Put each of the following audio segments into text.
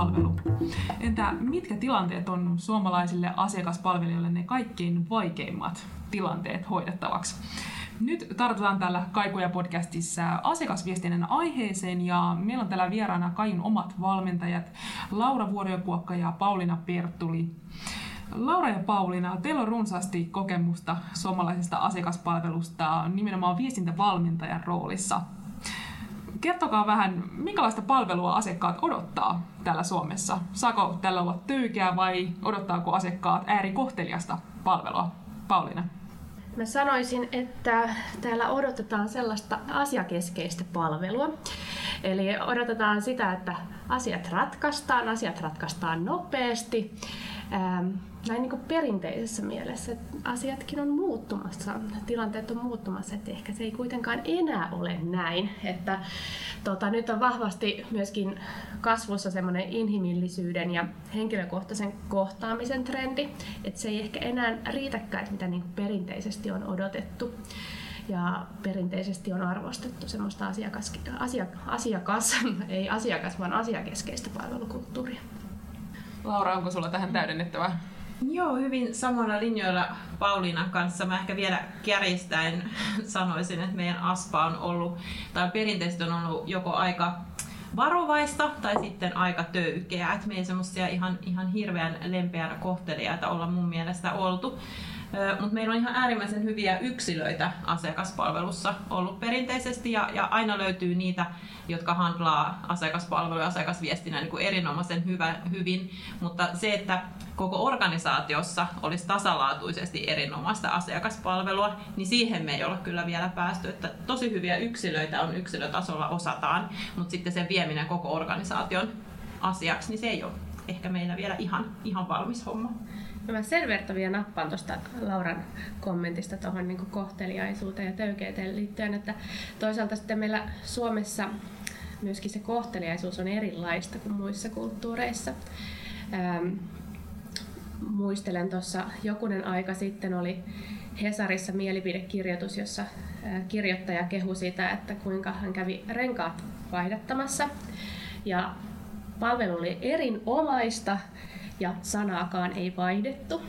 asiakaspalvelu. Entä mitkä tilanteet on suomalaisille asiakaspalvelijoille ne kaikkein vaikeimmat tilanteet hoidettavaksi? Nyt tartutaan tällä Kaikuja podcastissa asiakasviestinnän aiheeseen ja meillä on täällä vieraana Kajun omat valmentajat Laura Vuoriokuokka ja Pauliina Pertuli. Laura ja Pauliina, teillä on runsaasti kokemusta suomalaisesta asiakaspalvelusta nimenomaan viestintävalmentajan roolissa. Kertokaa vähän, minkälaista palvelua asiakkaat odottaa täällä Suomessa? Saako tällä olla tyykeä vai odottaako asiakkaat äärikohteliasta palvelua? Pauliina. Mä sanoisin, että täällä odotetaan sellaista asiakeskeistä palvelua. Eli odotetaan sitä, että asiat ratkaistaan, asiat ratkaistaan nopeasti ähm, näin niin perinteisessä mielessä, että asiatkin on muuttumassa, tilanteet on muuttumassa, että ehkä se ei kuitenkaan enää ole näin. Että, tota, nyt on vahvasti myöskin kasvussa semmoinen inhimillisyyden ja henkilökohtaisen kohtaamisen trendi, että se ei ehkä enää riitäkään, mitä niin perinteisesti on odotettu ja perinteisesti on arvostettu semmoista asiakas, asiakas, asiakas ei asiakas, vaan asiakeskeistä palvelukulttuuria. Laura, onko sulla tähän täydennettävää? Joo, hyvin samalla linjoilla Pauliinan kanssa. Mä ehkä vielä kärjistäen sanoisin, että meidän ASPA on ollut, tai perinteisesti on ollut joko aika varovaista tai sitten aika töykeää. Et me ei semmoisia ihan, ihan hirveän lempeän kohtelijaita olla mun mielestä oltu. Mutta meillä on ihan äärimmäisen hyviä yksilöitä asiakaspalvelussa ollut perinteisesti ja, ja aina löytyy niitä, jotka handlaa asiakaspalvelua ja asiakasviestinnän niin kuin erinomaisen hyvä, hyvin. Mutta se, että koko organisaatiossa olisi tasalaatuisesti erinomaista asiakaspalvelua, niin siihen me ei olla kyllä vielä päästy. Että tosi hyviä yksilöitä on yksilötasolla osataan, mutta sitten sen vieminen koko organisaation asiaksi, niin se ei ole ehkä meillä vielä ihan, ihan valmis homma. No mä sen verran vielä nappaan tuosta Lauran kommentista tuohon niin kohteliaisuuteen ja töykeyteen liittyen, että toisaalta sitten meillä Suomessa myöskin se kohteliaisuus on erilaista kuin muissa kulttuureissa. Ähm, muistelen tuossa jokunen aika sitten oli Hesarissa mielipidekirjoitus, jossa kirjoittaja kehui sitä, että kuinka hän kävi renkaat vaihdattamassa. Ja palvelu oli erinomaista ja sanaakaan ei vaihdettu.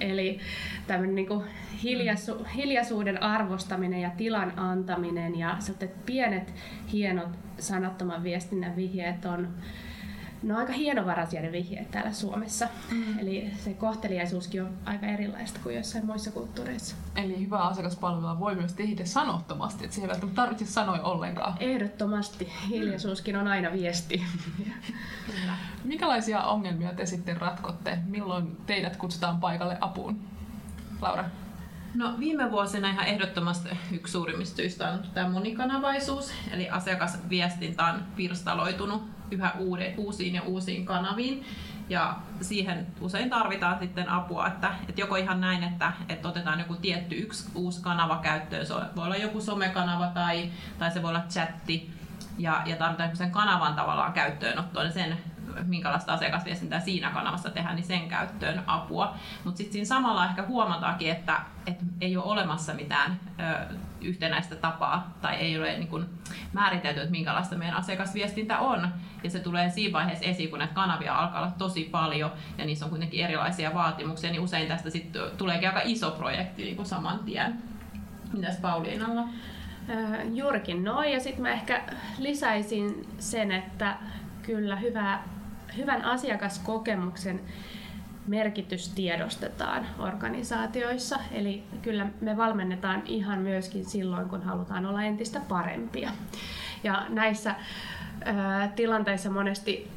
Eli tämmöinen niin hiljasu, hiljaisuuden arvostaminen ja tilan antaminen ja pienet hienot sanattoman viestinnän vihjeet on No aika hienovaraisia ne vihjeet täällä Suomessa. Mm. Eli se kohteliaisuuskin on aika erilaista kuin jossain muissa kulttuureissa. Eli hyvää asiakaspalvelua voi myös tehdä sanottomasti, että se ei välttämättä tarvitse sanoa ollenkaan. Ehdottomasti. Hiljaisuuskin on aina viesti. Minkälaisia ongelmia te sitten ratkotte? Milloin teidät kutsutaan paikalle apuun? Laura? No viime vuosina ihan ehdottomasti yksi suurimmista syistä on tämä monikanavaisuus, eli asiakasviestintä on pirstaloitunut yhä uude, uusiin ja uusiin kanaviin. Ja siihen usein tarvitaan sitten apua, että, että joko ihan näin, että, että otetaan joku tietty yksi uusi kanava käyttöön, se voi olla joku somekanava tai, tai se voi olla chatti, ja, ja tarvitaan sen kanavan tavallaan käyttöönottoon ja sen minkälaista asiakasviestintää siinä kanavassa tehdään, niin sen käyttöön apua. Mutta sitten siinä samalla ehkä huomataankin, että, että ei ole olemassa mitään ö, yhtenäistä tapaa tai ei ole niin kuin, määritelty, että minkälaista meidän asiakasviestintä on. Ja se tulee siinä vaiheessa esiin, kun näitä kanavia alkaa olla tosi paljon ja niissä on kuitenkin erilaisia vaatimuksia, niin usein tästä sitten tuleekin aika iso projekti niin kuin saman tien. Mitäs Pauliinalla? Juurikin noin. Ja sitten mä ehkä lisäisin sen, että kyllä hyvää hyvän asiakaskokemuksen merkitys tiedostetaan organisaatioissa. Eli kyllä me valmennetaan ihan myöskin silloin, kun halutaan olla entistä parempia. Ja näissä tilanteissa monesti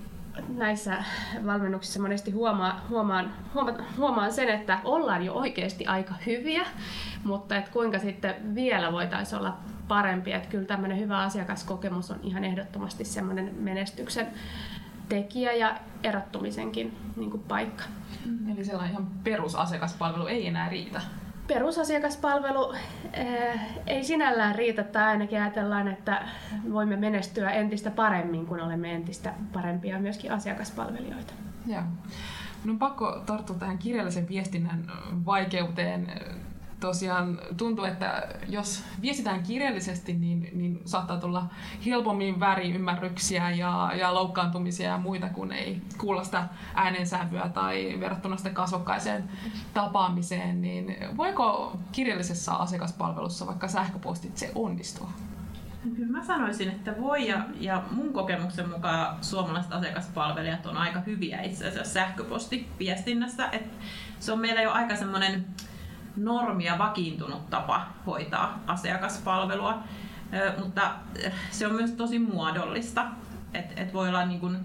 näissä valmennuksissa monesti huomaa, huomaan, huomaan, huomaan sen, että ollaan jo oikeasti aika hyviä, mutta että kuinka sitten vielä voitaisiin olla parempia. Että kyllä tämmöinen hyvä asiakaskokemus on ihan ehdottomasti semmoinen menestyksen tekijä ja erottumisenkin niin paikka. Mm. Eli sellainen ihan perusasiakaspalvelu ei enää riitä? Perusasiakaspalvelu eh, ei sinällään riitä, tai ainakin ajatellaan, että voimme menestyä entistä paremmin, kun olemme entistä parempia myöskin asiakaspalvelijoita. Ja. No on pakko tarttua tähän kirjallisen viestinnän vaikeuteen tosiaan tuntuu, että jos viestitään kirjallisesti, niin, niin saattaa tulla helpommin väriymmärryksiä ja, ja loukkaantumisia ja muita, kun ei kuulla sitä äänensävyä tai verrattuna sitä kasvokkaiseen tapaamiseen. Niin voiko kirjallisessa asiakaspalvelussa vaikka sähköpostitse onnistua? Kyllä mä sanoisin, että voi ja, ja mun kokemuksen mukaan suomalaiset asiakaspalvelijat on aika hyviä itse asiassa sähköpostiviestinnässä. Et se on meillä jo aika semmoinen normi ja vakiintunut tapa hoitaa asiakaspalvelua, mutta se on myös tosi muodollista. Et, et voi olla niin kun,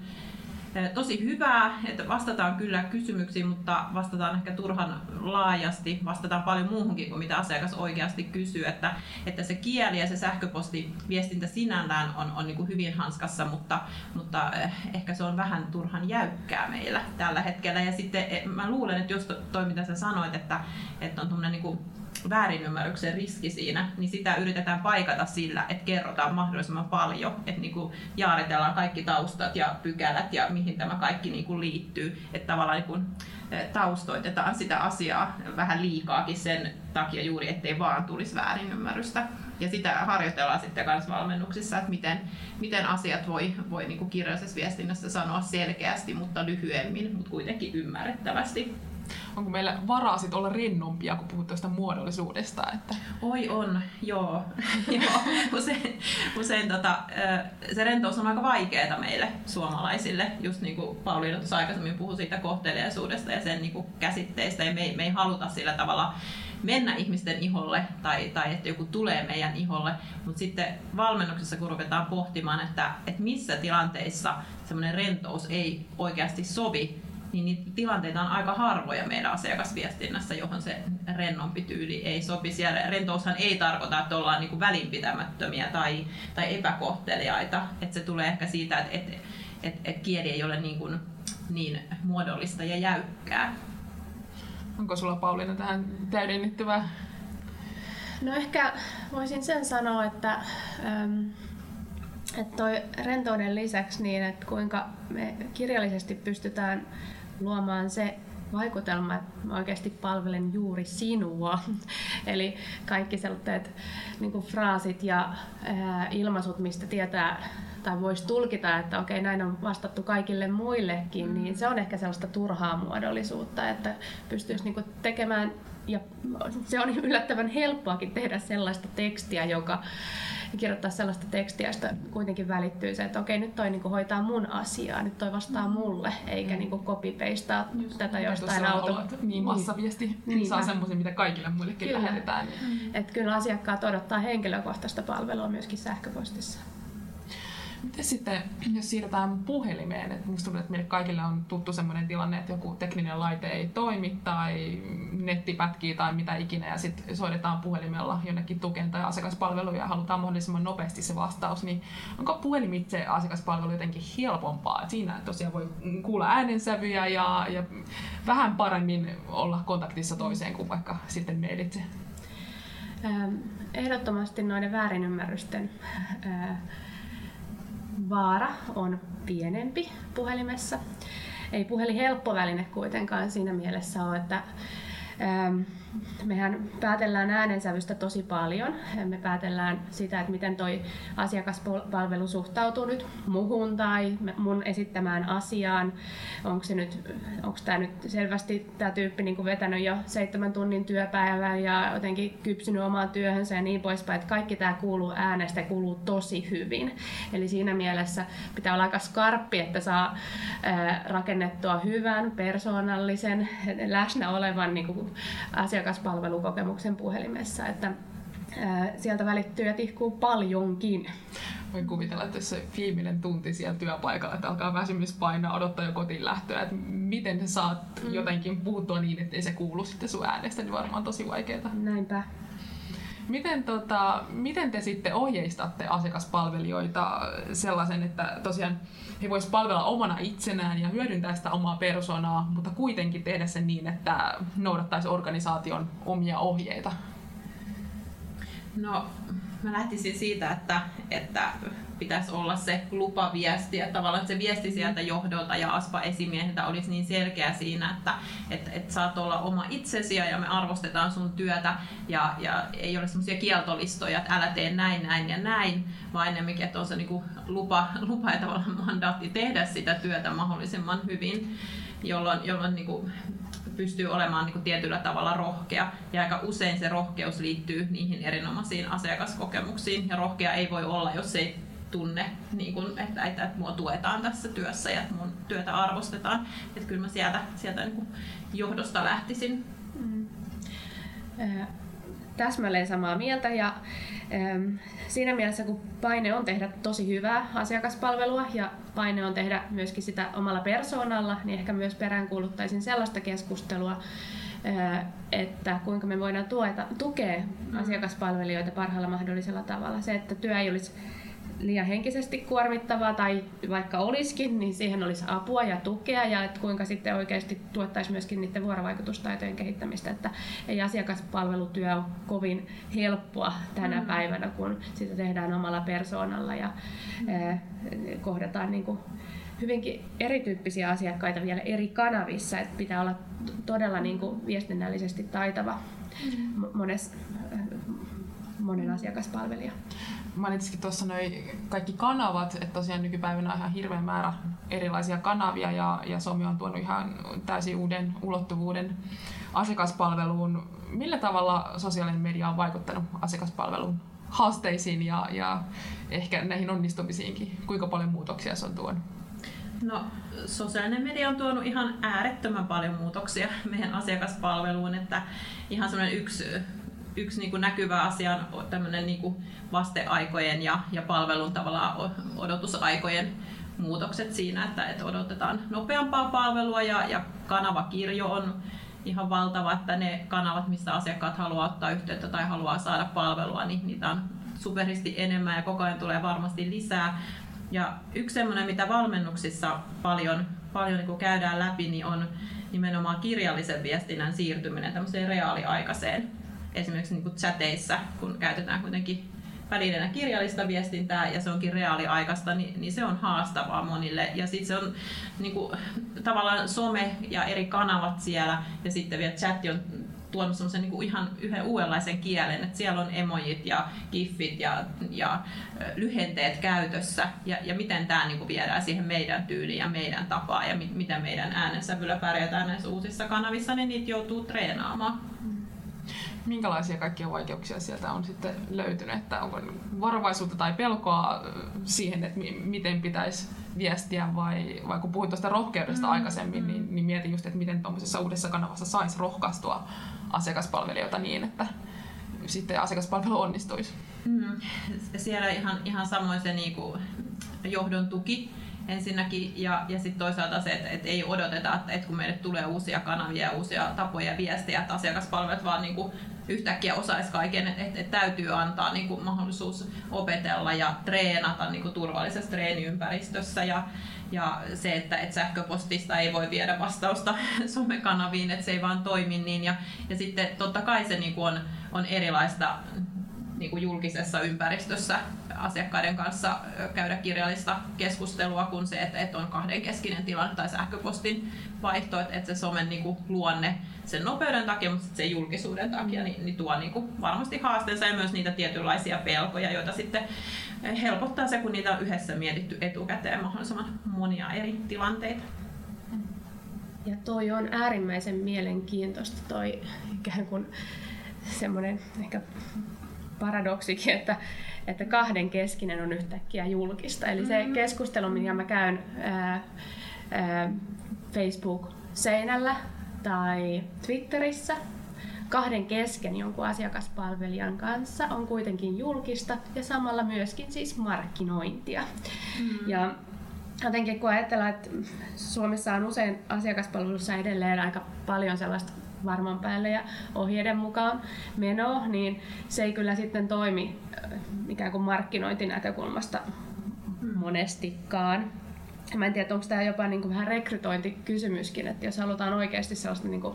tosi hyvää, että vastataan kyllä kysymyksiin, mutta vastataan ehkä turhan laajasti, vastataan paljon muuhunkin kuin mitä asiakas oikeasti kysyy, että, että se kieli ja se sähköpostiviestintä sinällään on, on niin kuin hyvin hanskassa, mutta, mutta ehkä se on vähän turhan jäykkää meillä tällä hetkellä. Ja sitten mä luulen, että jos toi mitä sä sanoit, että, että on tuommoinen niin väärinymmärryksen riski siinä, niin sitä yritetään paikata sillä, että kerrotaan mahdollisimman paljon, että niin kuin jaaritellaan kaikki taustat ja pykälät ja mihin tämä kaikki niin kuin liittyy, että tavallaan niin kuin taustoitetaan sitä asiaa vähän liikaakin sen takia juuri, ettei vaan tulisi väärinymmärrystä. Ja sitä harjoitellaan sitten myös valmennuksissa, että miten, miten asiat voi, voi niin kuin kirjallisessa viestinnässä sanoa selkeästi, mutta lyhyemmin, mutta kuitenkin ymmärrettävästi onko meillä varaa sit olla rennompia, kun puhut tuosta muodollisuudesta? Että... Oi on, joo. joo. Usein, usein tota, se rentous on aika vaikeaa meille suomalaisille, just niin kuin Pauliina tuossa aikaisemmin puhui siitä kohteliaisuudesta ja sen niin kuin käsitteistä, ja me ei, me ei haluta sillä tavalla mennä ihmisten iholle tai, tai että joku tulee meidän iholle, mutta sitten valmennuksessa kun ruvetaan pohtimaan, että, että missä tilanteissa semmoinen rentous ei oikeasti sovi niin niitä tilanteita on aika harvoja meidän asiakasviestinnässä, johon se rennompi tyyli ei sopi. Siellä rentoushan ei tarkoita, että ollaan niin kuin välinpitämättömiä tai, tai epäkohteliaita. Että se tulee ehkä siitä, että et, et, et kieli ei ole niin, kuin, niin muodollista ja jäykkää. Onko sulla Pauliina tähän täydennettävää? No ehkä voisin sen sanoa, että, ähm, että toi rentouden lisäksi niin, että kuinka me kirjallisesti pystytään luomaan se vaikutelma, että mä oikeasti palvelen juuri sinua. Eli kaikki sellaiset niin fraasit ja ää, ilmaisut, mistä tietää tai voisi tulkita, että okei, näin on vastattu kaikille muillekin, mm. niin se on ehkä sellaista turhaa muodollisuutta, että pystyisi niin tekemään, ja se on yllättävän helppoakin tehdä sellaista tekstiä, joka kirjoittaa sellaista tekstiä, josta kuitenkin välittyy se, että okei, nyt toi niinku hoitaa mun asiaa, nyt toi vastaa mm. mulle, eikä mm. niinku copy-pastea tätä jostain auto. Niin massaviesti niin. saa semmoisen, mitä kaikille muillekin kyllä. lähetetään. Niin. Mm. Et kyllä asiakkaat odottaa henkilökohtaista palvelua myöskin sähköpostissa. Miten sitten, jos siirretään puhelimeen, että musta tuntuu, että meille kaikille on tuttu sellainen tilanne, että joku tekninen laite ei toimi tai netti pätkii tai mitä ikinä ja sitten soitetaan puhelimella jonnekin tukeen tai asiakaspalveluun ja halutaan mahdollisimman nopeasti se vastaus, niin onko puhelimitse asiakaspalvelu jotenkin helpompaa? Et siinä tosiaan voi kuulla äänensävyjä ja, ja vähän paremmin olla kontaktissa toiseen kuin vaikka sitten mailitse. Ehdottomasti noiden väärinymmärrysten vaara on pienempi puhelimessa. Ei puhelin helppo väline kuitenkaan siinä mielessä ole, että ähm, mehän päätellään äänensävystä tosi paljon. Me päätellään sitä, että miten toi asiakaspalvelu suhtautuu nyt muhun tai mun esittämään asiaan. Onko se nyt, onko tämä nyt selvästi tämä tyyppi niin vetänyt jo seitsemän tunnin työpäivän ja jotenkin kypsynyt omaan työhönsä ja niin poispäin. Että kaikki tämä kuuluu äänestä kuuluu tosi hyvin. Eli siinä mielessä pitää olla aika skarppi, että saa rakennettua hyvän, persoonallisen, läsnä olevan niin asiakaspalvelun asiakaspalvelukokemuksen puhelimessa, että sieltä välittyy ja tihkuu paljonkin. Voin kuvitella, että se viimeinen tunti siellä työpaikalla, että alkaa väsymys painaa, odottaa jo kotiin lähtöä, että miten sä saat mm. jotenkin puhuttua niin, ettei se kuulu sitten sun äänestä, niin varmaan tosi vaikeaa. Näinpä. Miten, tota, miten te sitten ohjeistatte asiakaspalvelijoita sellaisen, että tosiaan he vois palvella omana itsenään ja hyödyntää sitä omaa persoonaa, mutta kuitenkin tehdä sen niin, että noudattaisi organisaation omia ohjeita? No, mä lähtisin siitä, että, että pitäisi olla se lupaviesti, että tavallaan se viesti sieltä johdolta ja ASPA-esimieheltä olisi niin selkeä siinä, että et, et saat olla oma itsesi ja me arvostetaan sun työtä ja, ja ei ole semmoisia kieltolistoja, että älä tee näin, näin ja näin, vaan ennemminkin, että on se niinku lupa, lupa ja tavallaan mandaatti tehdä sitä työtä mahdollisimman hyvin, jolloin, jolloin niinku pystyy olemaan niin kuin tietyllä tavalla rohkea. Ja aika usein se rohkeus liittyy niihin erinomaisiin asiakaskokemuksiin. Ja rohkea ei voi olla, jos ei tunne, niin kuin, että, että, että mua tuetaan tässä työssä ja että mun työtä arvostetaan. Että kyllä mä sieltä, sieltä niin johdosta lähtisin. Mm. täsmälleen samaa mieltä ja ähm, siinä mielessä kun paine on tehdä tosi hyvää asiakaspalvelua ja paine on tehdä myöskin sitä omalla persoonalla, niin ehkä myös peräänkuuluttaisin sellaista keskustelua, että kuinka me voidaan tueta, tukea mm. asiakaspalvelijoita parhaalla mahdollisella tavalla. Se, että työ ei olisi liian henkisesti kuormittavaa tai vaikka olisikin, niin siihen olisi apua ja tukea ja että kuinka sitten oikeasti tuettaisiin myöskin niiden vuorovaikutustaitojen kehittämistä, että ei asiakaspalvelutyö ole kovin helppoa tänä mm. päivänä, kun sitä tehdään omalla persoonalla ja mm. kohdataan niin kuin hyvinkin erityyppisiä asiakkaita vielä eri kanavissa, että pitää olla todella niin kuin viestinnällisesti taitava mm. mones, monen asiakaspalvelija mainitsikin tuossa noin kaikki kanavat, että tosiaan nykypäivänä on ihan hirveä määrä erilaisia kanavia ja, ja Somi on tuonut ihan täysin uuden ulottuvuuden asiakaspalveluun. Millä tavalla sosiaalinen media on vaikuttanut asiakaspalvelun haasteisiin ja, ja ehkä näihin onnistumisiinkin? Kuinka paljon muutoksia se on tuonut? No, sosiaalinen media on tuonut ihan äärettömän paljon muutoksia meidän asiakaspalveluun, että ihan semmoinen yksi yksi niin kuin näkyvä asia on niin kuin vasteaikojen ja, ja palvelun tavallaan odotusaikojen muutokset siinä, että, että odotetaan nopeampaa palvelua ja, ja kanavakirjo on ihan valtava, että ne kanavat, missä asiakkaat haluaa ottaa yhteyttä tai haluaa saada palvelua, niin niitä on superisti enemmän ja koko ajan tulee varmasti lisää. Ja yksi semmoinen, mitä valmennuksissa paljon, paljon niin käydään läpi, niin on nimenomaan kirjallisen viestinnän siirtyminen tämmöiseen reaaliaikaiseen esimerkiksi niin kuin chateissa, kun käytetään kuitenkin välineenä kirjallista viestintää ja se onkin reaaliaikaista, niin, niin se on haastavaa monille. Ja sitten se on niin kuin, tavallaan some ja eri kanavat siellä ja sitten vielä chatti on tuonut semmoisen niin ihan yhden uudenlaisen kielen, että siellä on emojit ja giffit ja, ja lyhenteet käytössä. Ja, ja miten tämä niin viedään siihen meidän tyyliin ja meidän tapaan ja mi, miten meidän äänensävyllä pärjätään näissä uusissa kanavissa, niin niitä joutuu treenaamaan minkälaisia kaikkia vaikeuksia sieltä on sitten löytynyt, että onko varovaisuutta tai pelkoa siihen, että miten pitäisi viestiä vai, vai kun puhuin tuosta rohkeudesta mm. aikaisemmin, niin, niin mietin just, että miten tuommoisessa uudessa kanavassa saisi rohkaistua asiakaspalvelijoita niin, että sitten asiakaspalvelu onnistuisi. Mm. Siellä ihan, ihan samoin se niinku johdon tuki, ensinnäkin, ja, ja sitten toisaalta se, että, että ei odoteta, että, että kun meille tulee uusia kanavia ja uusia tapoja viestiä, että asiakaspalvelut vaan niin kuin yhtäkkiä osaisi kaiken, että, että, että täytyy antaa niin kuin mahdollisuus opetella ja treenata niin kuin turvallisessa treeniympäristössä. Ja, ja se, että, että sähköpostista ei voi viedä vastausta somekanaviin, että se ei vaan toimi niin. Ja, ja sitten totta kai se niin kuin on, on erilaista niin kuin julkisessa ympäristössä asiakkaiden kanssa käydä kirjallista keskustelua kuin se, että, että on kahdenkeskinen tilanne tai sähköpostin vaihto, että, että se somen niin kuin, luonne sen nopeuden takia, mutta sen julkisuuden takia niin, niin tuo niin kuin, varmasti haasteensa ja myös niitä tietynlaisia pelkoja, joita sitten helpottaa se, kun niitä on yhdessä mietitty etukäteen mahdollisimman monia eri tilanteita. Ja toi on äärimmäisen mielenkiintoista toi ikään kuin semmoinen ehkä paradoksikin, että, että kahden keskinen on yhtäkkiä julkista. Eli se mm-hmm. keskustelu, mitä mä käyn ää, ää, Facebook-seinällä tai Twitterissä kahden kesken jonkun asiakaspalvelijan kanssa on kuitenkin julkista ja samalla myöskin siis markkinointia. Mm. Ja jotenkin kun ajatellaan, että Suomessa on usein asiakaspalvelussa edelleen aika paljon sellaista varman päälle ja ohjeiden mukaan meno, niin se ei kyllä sitten toimi äh, ikään kuin markkinointinäkökulmasta monestikaan. Mä en tiedä, onko tämä jopa niin kuin vähän rekrytointikysymyskin, että jos halutaan oikeasti sellaista niin kuin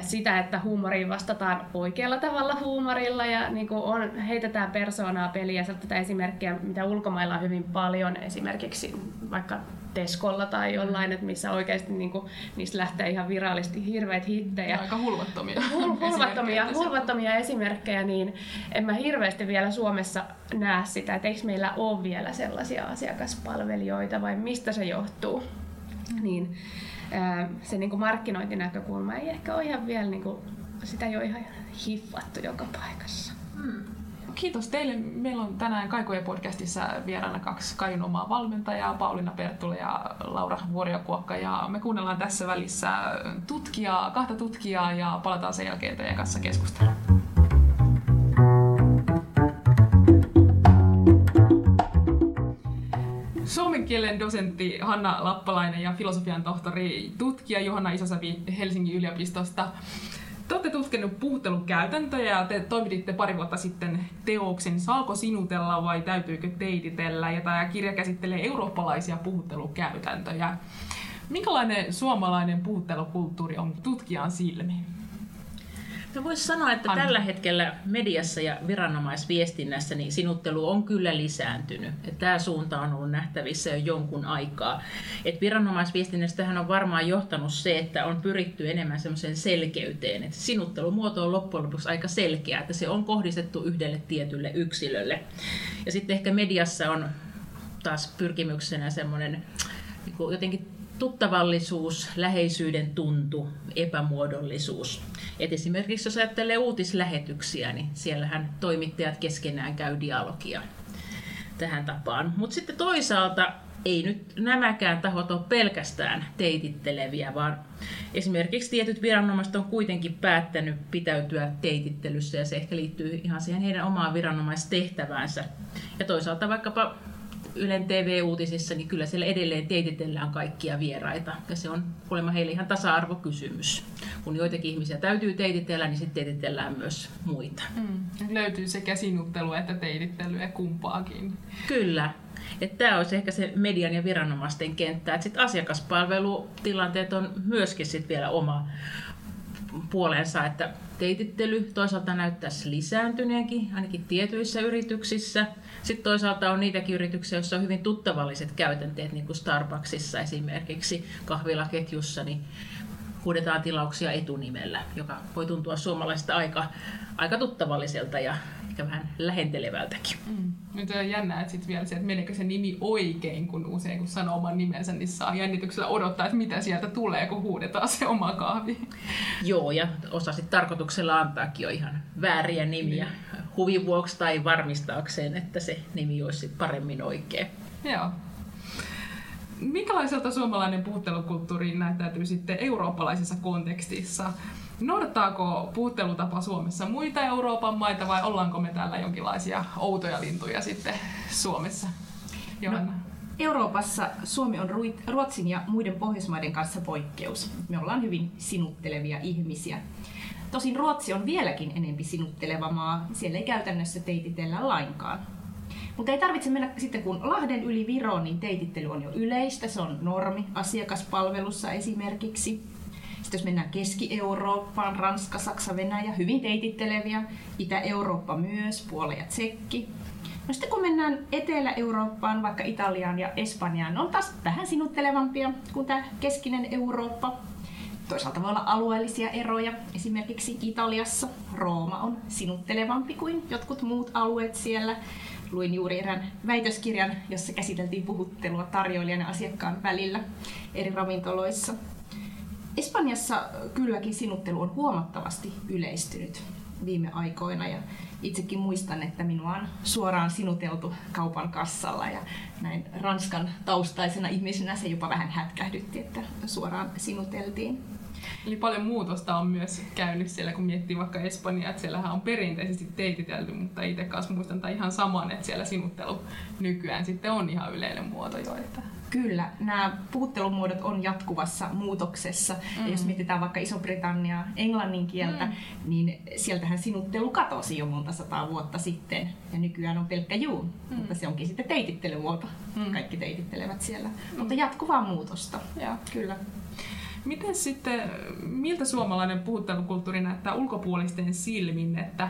sitä, että huumoriin vastataan oikealla tavalla huumorilla ja niin kuin on, heitetään persoonaa peliä. Tätä esimerkkiä, mitä ulkomailla on hyvin paljon, esimerkiksi vaikka Teskolla tai jollain, että missä oikeasti niin kuin, niistä lähtee ihan virallisesti hirveät hittejä. Aika hulvattomia. Hul, hulvattomia, hulvattomia esimerkkejä, niin en mä hirveästi vielä Suomessa näe sitä, että eikö meillä ole vielä sellaisia asiakaspalvelijoita vai mistä se johtuu. Niin, se niin kuin markkinointinäkökulma ei ehkä ole ihan vielä, niin kuin, sitä ei ole ihan hiffattu joka paikassa. Hmm. Kiitos teille. Meillä on tänään Kaikoja podcastissa vieraana kaksi Kaiun omaa valmentajaa, Pauliina Pertula ja Laura Vuoriokuokka. Ja me kuunnellaan tässä välissä tutkijaa, kahta tutkijaa ja palataan sen jälkeen teidän kanssa keskustelemaan. Kielen dosentti Hanna Lappalainen ja filosofian tohtori tutkija Johanna Isosävi Helsingin yliopistosta. Te olette tutkinut puhuttelukäytäntöjä ja te toimititte pari vuotta sitten teoksen Saako sinutella vai täytyykö teititellä? Ja tämä kirja käsittelee eurooppalaisia puhuttelukäytäntöjä. Minkälainen suomalainen puhuttelukulttuuri on tutkijan silmiin? No voisi sanoa, että Anna. tällä hetkellä mediassa ja viranomaisviestinnässä niin sinuttelu on kyllä lisääntynyt. Että tämä suunta on ollut nähtävissä jo jonkun aikaa. Et viranomaisviestinnästähän on varmaan johtanut se, että on pyritty enemmän semmoiseen selkeyteen. Et sinuttelumuoto on loppujen lopuksi aika selkeä, että se on kohdistettu yhdelle tietylle yksilölle. Ja sitten ehkä mediassa on taas pyrkimyksenä semmoinen niin jotenkin tuttavallisuus, läheisyyden tuntu, epämuodollisuus. Et esimerkiksi jos ajattelee uutislähetyksiä, niin siellähän toimittajat keskenään käy dialogia tähän tapaan. Mutta sitten toisaalta ei nyt nämäkään tahot ole pelkästään teititteleviä, vaan esimerkiksi tietyt viranomaiset on kuitenkin päättänyt pitäytyä teitittelyssä ja se ehkä liittyy ihan siihen heidän omaan viranomaistehtäväänsä. Ja toisaalta vaikkapa Ylen TV-uutisissa, niin kyllä siellä edelleen teititellään kaikkia vieraita. Ja se on kuulemma heille ihan tasa-arvokysymys. Kun joitakin ihmisiä täytyy teititellä, niin sitten teititellään myös muita. Mm. Löytyy sekä sinuttelu että teitittelyä kumpaakin. Kyllä. Tämä olisi ehkä se median ja viranomaisten kenttä. Sitten asiakaspalvelutilanteet on myöskin sit vielä oma puolensa, että teitittely toisaalta näyttäisi lisääntyneenkin, ainakin tietyissä yrityksissä – sitten toisaalta on niitäkin yrityksiä, joissa on hyvin tuttavalliset käytänteet, niin kuin Starbucksissa esimerkiksi kahvilaketjussa, niin huudetaan tilauksia etunimellä, joka voi tuntua suomalaisista aika, aika tuttavalliselta ja ehkä vähän lähentelevältäkin. Mm. Nyt on jännää, että sitten vielä se, että meneekö se nimi oikein, kun usein kun sanoo oman nimensä, niin saa jännityksellä odottaa, että mitä sieltä tulee, kun huudetaan se oma kahvi. Joo, ja osa sitten tarkoituksella antaakin jo ihan vääriä nimiä niin. huvin vuoksi tai varmistaakseen, että se nimi olisi paremmin oikein. Joo. Minkälaiselta suomalainen puhuttelukulttuuri näyttäytyy sitten eurooppalaisessa kontekstissa? Noudattaako puhuttelutapa Suomessa muita Euroopan maita vai ollaanko me täällä jonkinlaisia outoja lintuja sitten Suomessa? Johanna. No, Euroopassa Suomi on Ruotsin ja muiden Pohjoismaiden kanssa poikkeus. Me ollaan hyvin sinuttelevia ihmisiä. Tosin Ruotsi on vieläkin enempi sinutteleva maa. Siellä ei käytännössä teititellä lainkaan. Mutta ei tarvitse mennä sitten kun Lahden yli Viroon, niin teitittely on jo yleistä. Se on normi asiakaspalvelussa esimerkiksi. Sitten jos mennään Keski-Eurooppaan, Ranska, Saksa, Venäjä, hyvin teititteleviä. Itä-Eurooppa myös, Puola ja Tsekki. No sitten kun mennään Etelä-Eurooppaan, vaikka Italiaan ja Espanjaan, on taas vähän sinuttelevampia kuin tämä keskinen Eurooppa. Toisaalta voi olla alueellisia eroja. Esimerkiksi Italiassa Rooma on sinuttelevampi kuin jotkut muut alueet siellä. Luin juuri erään väitöskirjan, jossa käsiteltiin puhuttelua tarjoilijan ja asiakkaan välillä eri ravintoloissa. Espanjassa kylläkin sinuttelu on huomattavasti yleistynyt viime aikoina ja itsekin muistan, että minua on suoraan sinuteltu kaupan kassalla ja näin Ranskan taustaisena ihmisenä se jopa vähän hätkähdytti, että suoraan sinuteltiin. Eli paljon muutosta on myös käynyt siellä, kun miettii vaikka Espanjaa, että siellähän on perinteisesti teititelty, mutta itse kanssa muistan tai ihan saman, että siellä sinuttelu nykyään sitten on ihan yleinen muoto jo. Että... Kyllä, nämä puhuttelumuodot on jatkuvassa muutoksessa. Mm. Ja jos mietitään vaikka Iso-Britanniaa englannin kieltä, mm. niin sieltähän sinuttelu katosi jo monta sataa vuotta sitten. Ja nykyään on pelkkä juu, mm. mutta se onkin sitten teitittelymuoto. Mm. Kaikki teitittelevät siellä. Mm. Mutta jatkuvaa muutosta, ja, kyllä. Miten sitten, miltä suomalainen puhuttelukulttuuri näyttää ulkopuolisten silmin, että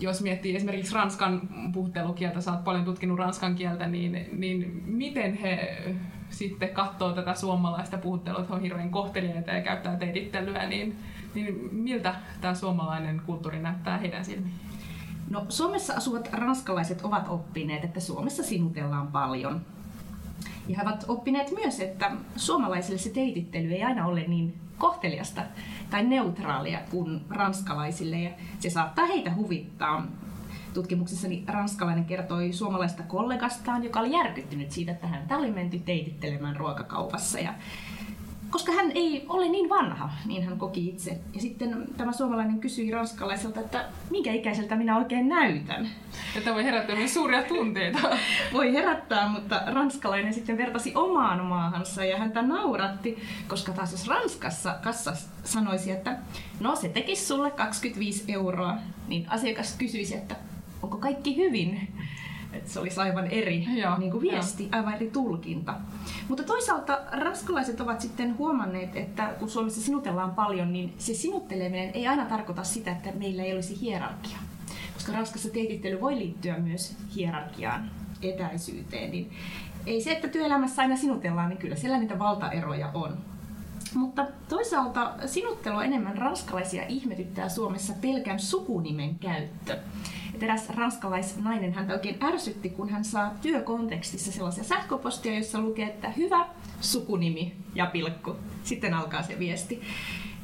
jos miettii esimerkiksi ranskan puhuttelukieltä, sä oot paljon tutkinut ranskan kieltä, niin, niin miten he sitten katsoo tätä suomalaista puhuttelua, että on hirveän kohteliaita ja käyttää teitittelyä, niin, niin miltä tämä suomalainen kulttuuri näyttää heidän silmiin? No, Suomessa asuvat ranskalaiset ovat oppineet, että Suomessa sinutellaan paljon. Ja he ovat oppineet myös, että suomalaisille se teitittely ei aina ole niin kohteliasta tai neutraalia kuin ranskalaisille. Ja se saattaa heitä huvittaa. Tutkimuksessani ranskalainen kertoi suomalaista kollegastaan, joka oli järkyttynyt siitä, että hän oli menty teitittelemään ruokakaupassa. Ja koska hän ei ole niin vanha, niin hän koki itse. Ja sitten tämä suomalainen kysyi ranskalaiselta, että minkä ikäiseltä minä oikein näytän. Että voi herättää myös suuria tunteita. Voi herättää, mutta ranskalainen sitten vertasi omaan maahansa ja häntä nauratti, koska taas jos Ranskassa kassa sanoisi, että no se tekisi sulle 25 euroa, niin asiakas kysyisi, että onko kaikki hyvin? Että se olisi aivan eri Joo, niin kuin viesti, aivan eri tulkinta. Mutta toisaalta ranskalaiset ovat sitten huomanneet, että kun Suomessa sinutellaan paljon, niin se sinutteleminen ei aina tarkoita sitä, että meillä ei olisi hierarkia. Koska Ranskassa teitittely voi liittyä myös hierarkiaan, etäisyyteen. Niin ei se, että työelämässä aina sinutellaan, niin kyllä siellä niitä valtaeroja on. Mutta toisaalta sinuttelua enemmän ranskalaisia ihmetyttää Suomessa pelkän sukunimen käyttö. Et eräs ranskalaisnainen häntä oikein ärsytti, kun hän saa työkontekstissa sellaisia sähköpostia, joissa lukee, että hyvä sukunimi ja pilkku. Sitten alkaa se viesti.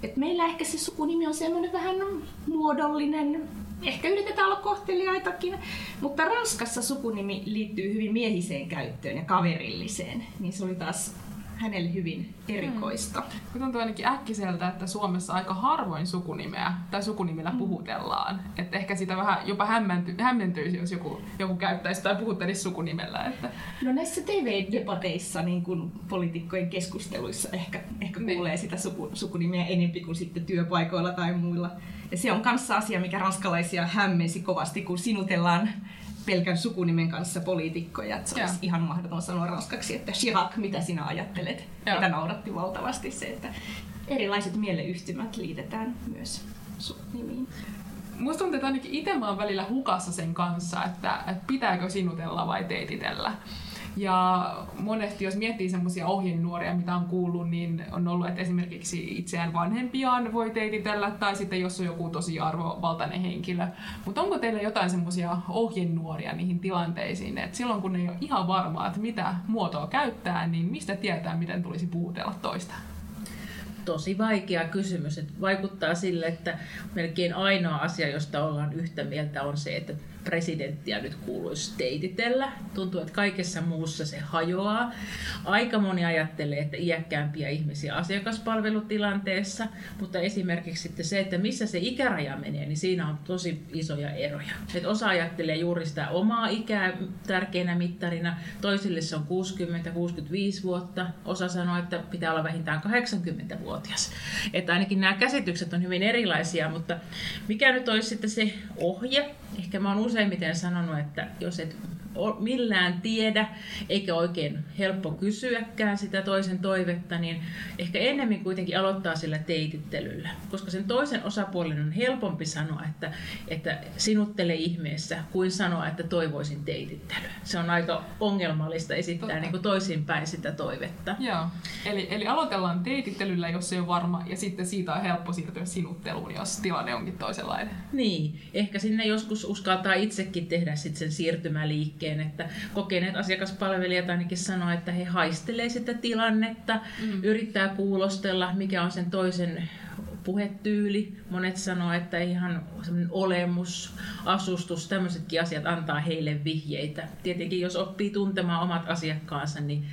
Et meillä ehkä se sukunimi on semmoinen vähän muodollinen, ehkä yritetään olla kohteliaitakin, mutta Ranskassa sukunimi liittyy hyvin miehiseen käyttöön ja kaverilliseen, niin se oli taas hänelle hyvin erikoista. Mm. Tuntuu ainakin äkkiseltä, että Suomessa aika harvoin sukunimeä tai sukunimillä mm. puhutellaan. Että ehkä sitä vähän jopa hämmenty, hämmentyisi, jos joku, joku käyttäisi tai puhuttelisi sukunimellä. Että... No näissä TV-debateissa, niin kuin poliitikkojen keskusteluissa ehkä, ehkä niin. kuulee sitä suku, sukunimeä enempi kuin sitten työpaikoilla tai muilla. Ja se on kanssa asia, mikä ranskalaisia hämmensi kovasti, kun sinutellaan pelkän sukunimen kanssa poliitikkoja. Että se olisi ihan mahdoton sanoa ranskaksi, että Chirac, mitä sinä ajattelet? Joo. Nauratti valtavasti se, että erilaiset mieleyhtymät liitetään myös sukunimiin. Musta tuntuu, että ainakin itse mä oon välillä hukassa sen kanssa, että, että pitääkö sinutella vai teititellä. Ja monesti, jos miettii semmoisia ohjenuoria, mitä on kuullut, niin on ollut, että esimerkiksi itseään vanhempiaan voi teititellä, tai sitten jos on joku tosi arvovaltainen henkilö. Mutta onko teillä jotain semmoisia ohjenuoria niihin tilanteisiin, että silloin kun ei ole ihan varmaa, että mitä muotoa käyttää, niin mistä tietää, miten tulisi puhutella toista? tosi vaikea kysymys. Että vaikuttaa sille, että melkein ainoa asia, josta ollaan yhtä mieltä, on se, että presidenttiä nyt kuuluisi teititellä. Tuntuu, että kaikessa muussa se hajoaa. Aika moni ajattelee, että iäkkäämpiä ihmisiä asiakaspalvelutilanteessa, mutta esimerkiksi sitten se, että missä se ikäraja menee, niin siinä on tosi isoja eroja. Et osa ajattelee juuri sitä omaa ikää tärkeänä mittarina, toisille se on 60-65 vuotta, osa sanoo, että pitää olla vähintään 80-vuotias. Että ainakin nämä käsitykset on hyvin erilaisia, mutta mikä nyt olisi sitten se ohje? Ehkä mä oon useimmiten sanonut, että jos et millään tiedä, eikä oikein helppo kysyäkään sitä toisen toivetta, niin ehkä ennemmin kuitenkin aloittaa sillä teitittelyllä. Koska sen toisen osapuolen on helpompi sanoa, että, että sinuttele ihmeessä, kuin sanoa, että toivoisin teitittelyä. Se on aika ongelmallista esittää niin kuin toisinpäin sitä toivetta. Joo. Eli, eli aloitellaan teitittelyllä, jos se on varma, ja sitten siitä on helppo siirtyä sinutteluun, jos tilanne onkin toisenlainen. Niin. Ehkä sinne joskus uskaltaa itsekin tehdä sitten sen siirtymäliikkeen liikkeen, että kokeneet asiakaspalvelijat ainakin sanoo, että he haistelee sitä tilannetta, mm. yrittää kuulostella, mikä on sen toisen puhetyyli. Monet sanoo, että ihan olemus, asustus, tämmöisetkin asiat antaa heille vihjeitä. Tietenkin jos oppii tuntemaan omat asiakkaansa, niin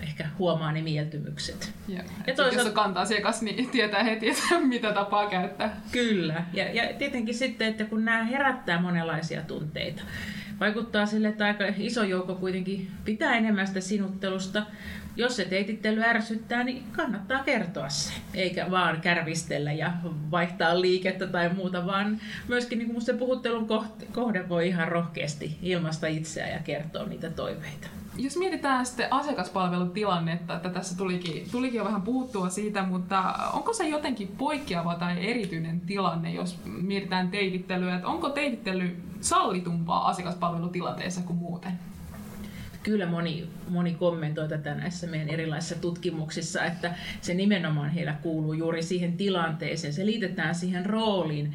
ehkä huomaa ne mieltymykset. Ja, ja toisaalta, jos on kanta-asiakas, niin tietää heti, että mitä tapaa käyttää. Kyllä. Ja, ja tietenkin sitten, että kun nämä herättää monenlaisia tunteita, vaikuttaa sille, että aika iso joukko kuitenkin pitää enemmän sitä sinuttelusta. Jos se teitittely ärsyttää, niin kannattaa kertoa se, eikä vaan kärvistellä ja vaihtaa liikettä tai muuta, vaan myöskin niin se puhuttelun kohde voi ihan rohkeasti ilmaista itseään ja kertoa niitä toiveita. Jos mietitään sitten asiakaspalvelutilannetta, että tässä tulikin, tulikin jo vähän puuttua siitä, mutta onko se jotenkin poikkeava tai erityinen tilanne, jos mietitään teitittelyä, että onko teitittely sallitumpaa asiakaspalvelutilanteessa kuin muuten? Kyllä moni, moni kommentoi tätä näissä meidän erilaisissa tutkimuksissa, että se nimenomaan heillä kuuluu juuri siihen tilanteeseen. Se liitetään siihen rooliin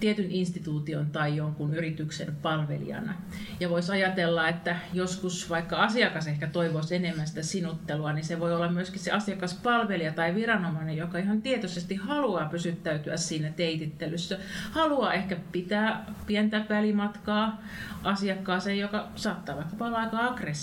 tietyn instituution tai jonkun yrityksen palvelijana. Ja voisi ajatella, että joskus vaikka asiakas ehkä toivoisi enemmän sitä sinuttelua, niin se voi olla myöskin se asiakaspalvelija tai viranomainen, joka ihan tietoisesti haluaa pysyttäytyä siinä teitittelyssä. Haluaa ehkä pitää pientä välimatkaa asiakkaaseen, joka saattaa vaikka olla aika aggressiivinen.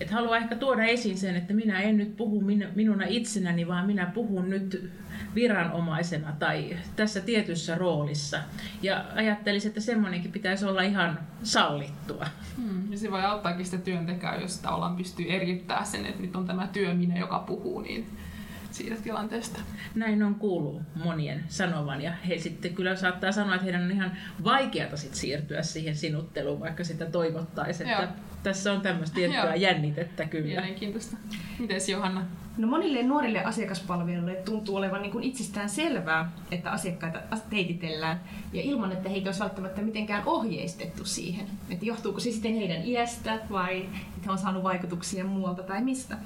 Että haluaa ehkä tuoda esiin sen, että minä en nyt puhu minuna itsenäni, vaan minä puhun nyt viranomaisena tai tässä tietyssä roolissa. Ja ajattelisin, että semmoinenkin pitäisi olla ihan sallittua. Hmm, ja se voi auttaakin sitä työntekijää, jos tavallaan pystyy eriyttämään sen, että nyt on tämä työminen, joka puhuu, niin siitä tilanteesta. Näin on kuullut monien sanovan ja he sitten kyllä saattaa sanoa, että heidän on ihan vaikeata sit siirtyä siihen sinutteluun, vaikka sitä toivottaisiin. Että tässä on tämmöistä tiettyä Joo. jännitettä kyllä. Mielenkiintoista. Mites Johanna? No monille nuorille asiakaspalveluille tuntuu olevan niin kuin itsestään selvää, että asiakkaita teititellään ja ilman, että heitä olisi välttämättä mitenkään ohjeistettu siihen. Että johtuuko se sitten heidän iästä vai että he on saanut vaikutuksia muualta tai mistä.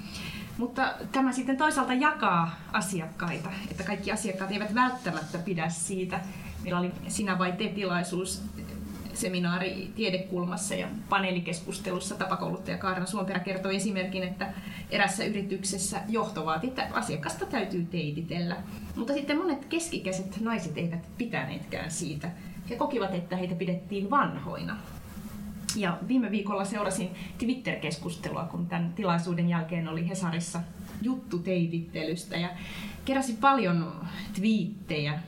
Mutta tämä sitten toisaalta jakaa asiakkaita, että kaikki asiakkaat eivät välttämättä pidä siitä. Meillä oli Sinä vai te tilaisuus seminaari tiedekulmassa ja paneelikeskustelussa tapakouluttaja Kaarina Suomperä kertoi esimerkin, että erässä yrityksessä johto vaati, että asiakasta täytyy teititellä. Mutta sitten monet keskikäiset naiset eivät pitäneetkään siitä. He kokivat, että heitä pidettiin vanhoina. Ja viime viikolla seurasin Twitter-keskustelua, kun tämän tilaisuuden jälkeen oli Hesarissa juttu teitittelystä ja keräsin paljon twiittejä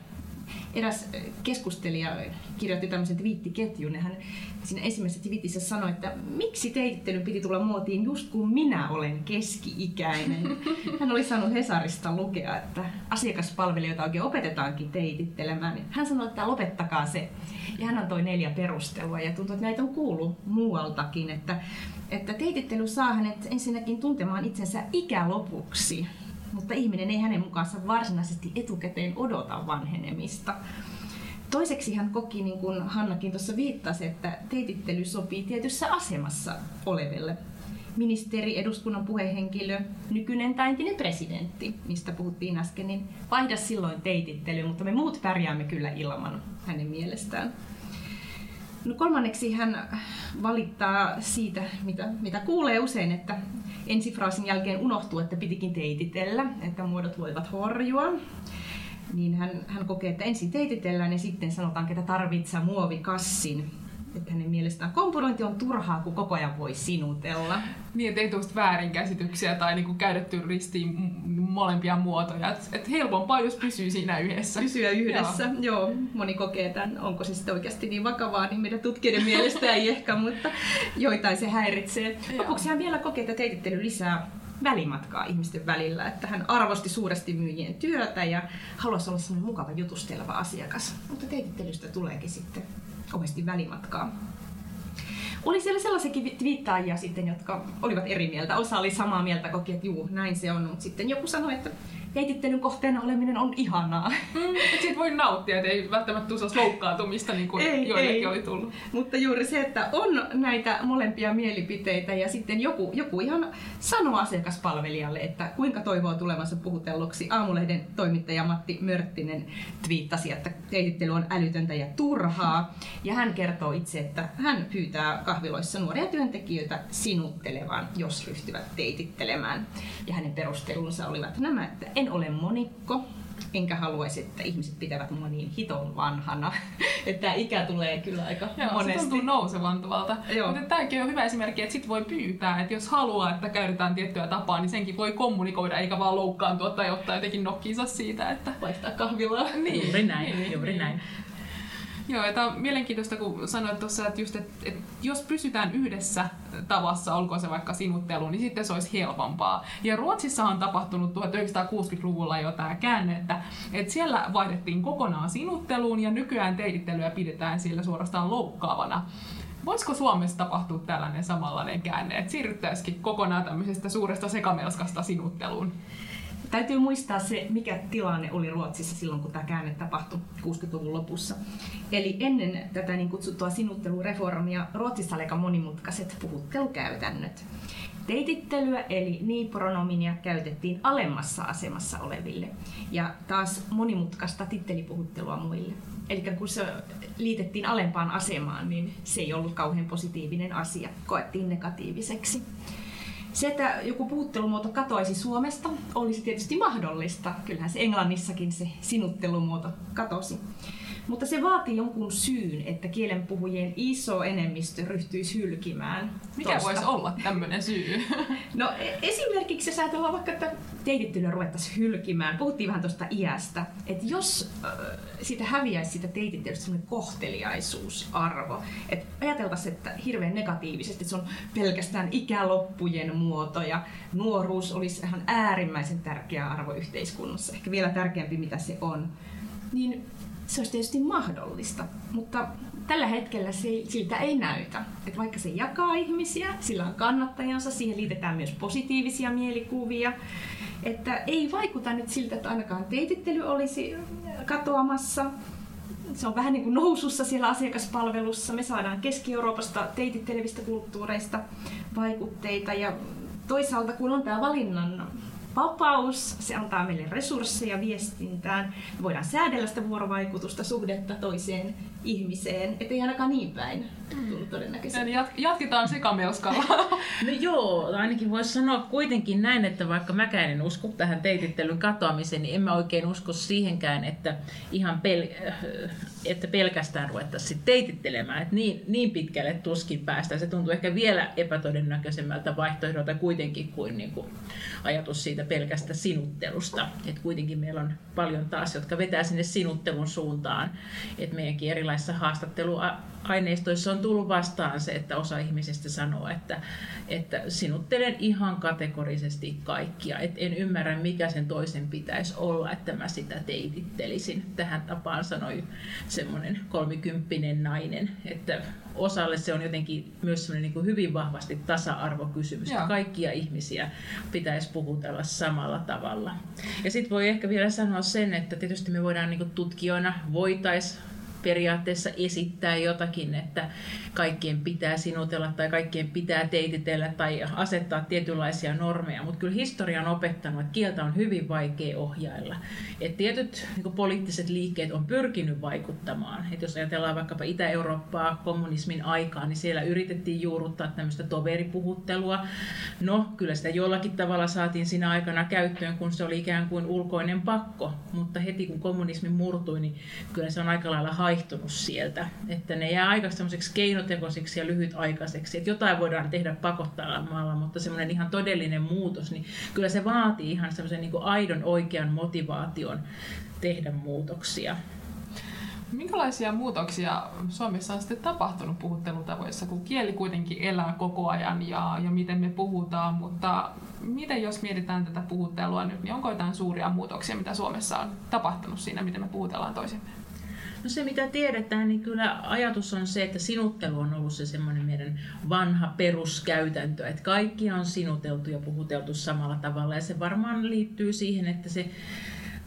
eräs keskustelija kirjoitti tämmöisen twiittiketjun ja hän siinä ensimmäisessä twiitissä sanoi, että miksi teitittelyn piti tulla muotiin just kun minä olen keski-ikäinen. Hän oli saanut Hesarista lukea, että asiakaspalvelijoita oikein opetetaankin teitittelemään. Hän sanoi, että lopettakaa se. Ja hän antoi neljä perustelua ja tuntuu, että näitä on kuullut muualtakin, että, että teitittely saa hänet ensinnäkin tuntemaan itsensä ikälopuksi mutta ihminen ei hänen mukaansa varsinaisesti etukäteen odota vanhenemista. Toiseksi hän koki, niin kuin Hannakin tuossa viittasi, että teitittely sopii tietyssä asemassa oleville. Ministeri, eduskunnan puhehenkilö, nykyinen tai entinen presidentti, mistä puhuttiin äsken, niin vaihda silloin teitittely, mutta me muut pärjäämme kyllä ilman hänen mielestään. No kolmanneksi hän valittaa siitä, mitä, mitä kuulee usein, että ensifraasin jälkeen unohtuu, että pitikin teititellä, että muodot voivat horjua. Niin hän, hän kokee, että ensin teititellään ja sitten sanotaan, että tarvitsee muovikassin että hänen mielestään kompurointi on turhaa, kun koko ajan voi sinutella. Niin, että ei tule väärinkäsityksiä tai niinku käytetty ristiin molempia muotoja. Että et helpompaa, jos pysyy siinä yhdessä. Pysyä yhdessä, joo. joo. Moni kokee tämän, onko se sitten oikeasti niin vakavaa, niin meidän tutkijoiden mielestä ei ehkä, mutta joitain se häiritsee. Lopuksi hän vielä kokee, että teitittely lisää välimatkaa ihmisten välillä, että hän arvosti suuresti myyjien työtä ja haluaisi olla sellainen mukava jutusteleva asiakas. Mutta teitittelystä tuleekin sitten kauheasti välimatkaa. Oli siellä sellaisiakin twiittaajia sitten, jotka olivat eri mieltä. Osa oli samaa mieltä, koki, että juu, näin se on. Mutta sitten joku sanoi, että teitittelyn kohteena oleminen on ihanaa. Mm, siitä voi nauttia, että ei välttämättä tule loukkaantumista niin kuin ei, joillekin ei. oli tullut. Mutta juuri se, että on näitä molempia mielipiteitä ja sitten joku, joku ihan sanoo asiakaspalvelijalle, että kuinka toivoo tulevansa puhutelluksi. Aamulehden toimittaja Matti Mörttinen twiittasi, että teitittely on älytöntä ja turhaa. Ja hän kertoo itse, että hän pyytää kahviloissa nuoria työntekijöitä sinuttelemaan, jos ryhtyvät teitittelemään. Ja hänen perustelunsa olivat nämä, että en ole monikko, enkä haluaisi, että ihmiset pitävät mua niin hiton vanhana. että tämä ikä tulee kyllä aika Joo, monesti. se tuntuu nousevan tuolta. Mutta tämäkin on hyvä esimerkki, että sit voi pyytää, että jos haluaa, että käytetään tiettyä tapaa, niin senkin voi kommunikoida, eikä vaan loukkaantua tai ottaa jotenkin nokkiinsa siitä, että... Vaihtaa kahvilaa. Niin. Juuri näin, niin, juuri näin. Joo, ja tämä on mielenkiintoista, kun sanoit tuossa, että, just, että, että jos pysytään yhdessä tavassa, olkoon se vaikka sinuttelu, niin sitten se olisi helpompaa. Ja Ruotsissa on tapahtunut 1960-luvulla jo tämä käänne, että, että siellä vaihdettiin kokonaan sinutteluun ja nykyään teidittelyä pidetään siellä suorastaan loukkaavana Voisiko Suomessa tapahtua tällainen samanlainen käänne, että siirryttäisikin kokonaan tämmöisestä suuresta sekamelskasta sinutteluun? Täytyy muistaa se, mikä tilanne oli Ruotsissa silloin, kun tämä käänne tapahtui 60-luvun lopussa. Eli ennen tätä niin kutsuttua sinuttelureformia Ruotsissa oli aika monimutkaiset puhuttelukäytännöt. Teitittelyä eli niipronominia käytettiin alemmassa asemassa oleville ja taas monimutkaista tittelipuhuttelua muille. Eli kun se liitettiin alempaan asemaan, niin se ei ollut kauhean positiivinen asia, koettiin negatiiviseksi. Se, että joku puhuttelumuoto katoaisi Suomesta, olisi tietysti mahdollista. Kyllähän se Englannissakin se sinuttelumuoto katosi. Mutta se vaatii jonkun syyn, että kielenpuhujien iso enemmistö ryhtyisi hylkimään. Mikä tosta. voisi olla tämmöinen syy? No e- esimerkiksi jos ajatellaan vaikka, että teitittelyä ruvettaisiin hylkimään. Puhuttiin vähän tuosta iästä. Että jos äh, siitä häviäisi siitä teitittelystä semmoinen kohteliaisuusarvo. Että ajateltaisiin, että hirveän negatiivisesti että se on pelkästään ikäloppujen muoto ja nuoruus olisi ihan äärimmäisen tärkeä arvo yhteiskunnassa. Ehkä vielä tärkeämpi mitä se on. Niin se olisi tietysti mahdollista, mutta tällä hetkellä se, siltä ei näytä. Et vaikka se jakaa ihmisiä, sillä on kannattajansa, siihen liitetään myös positiivisia mielikuvia, että ei vaikuta nyt siltä, että ainakaan teitittely olisi katoamassa. Se on vähän niin kuin nousussa siellä asiakaspalvelussa. Me saadaan Keski-Euroopasta teitittelevistä kulttuureista vaikutteita ja toisaalta kun on tämä valinnan vapaus, se antaa meille resursseja viestintään. Me voidaan säädellä sitä vuorovaikutusta, suhdetta toiseen ihmiseen, ettei ainakaan niin päin tullut todennäköisesti. Eli jatketaan sekamelskalla. No joo, ainakin voisi sanoa kuitenkin näin, että vaikka mäkään en usko tähän teitittelyn katoamiseen, niin en mä oikein usko siihenkään, että ihan pel- että pelkästään ruvettaisiin teitittelemään. Että niin, niin pitkälle tuskin päästään. Se tuntuu ehkä vielä epätodennäköisemmältä vaihtoehdolta kuitenkin kuin, niin kuin ajatus siitä pelkästä sinuttelusta. Että kuitenkin meillä on paljon taas, jotka vetää sinne sinuttelun suuntaan. Että meidänkin erilaisissa haastatteluaineistoissa on tullut vastaan se, että osa ihmisistä sanoo, että, että sinuttelen ihan kategorisesti kaikkia. Et en ymmärrä, mikä sen toisen pitäisi olla, että mä sitä teitittelisin. Tähän tapaan sanoi semmoinen kolmikymppinen nainen, että osalle se on jotenkin myös semmoinen niin hyvin vahvasti tasa-arvokysymys. Joo. Kaikkia ihmisiä pitäisi puhutella samalla tavalla. Ja sitten voi ehkä vielä sanoa sen, että tietysti me voidaan niin tutkijoina voitaisiin periaatteessa esittää jotakin, että kaikkien pitää sinutella tai kaikkien pitää teititellä tai asettaa tietynlaisia normeja, mutta kyllä historia on opettanut, että kieltä on hyvin vaikea ohjailla. Et tietyt niin poliittiset liikkeet on pyrkinyt vaikuttamaan. Et jos ajatellaan vaikkapa Itä-Eurooppaa kommunismin aikaan, niin siellä yritettiin juurruttaa tämmöistä toveripuhuttelua. No, kyllä sitä jollakin tavalla saatiin siinä aikana käyttöön, kun se oli ikään kuin ulkoinen pakko, mutta heti kun kommunismi murtui, niin kyllä se on aika lailla haihtunut sieltä. Että ne jää aika semmoiseksi keinotekoisiksi ja lyhytaikaiseksi, että jotain voidaan tehdä pakottamalla, mutta semmoinen ihan todellinen muutos, niin kyllä se vaatii ihan semmoisen niin aidon oikean motivaation tehdä muutoksia. Minkälaisia muutoksia Suomessa on sitten tapahtunut puhuttelutavoissa, kun kieli kuitenkin elää koko ajan ja, ja miten me puhutaan, mutta miten jos mietitään tätä puhuttelua nyt, niin onko jotain suuria muutoksia, mitä Suomessa on tapahtunut siinä, miten me puhutellaan toisemme? No se mitä tiedetään, niin kyllä ajatus on se, että sinuttelu on ollut se semmoinen meidän vanha peruskäytäntö, että kaikki on sinuteltu ja puhuteltu samalla tavalla ja se varmaan liittyy siihen, että se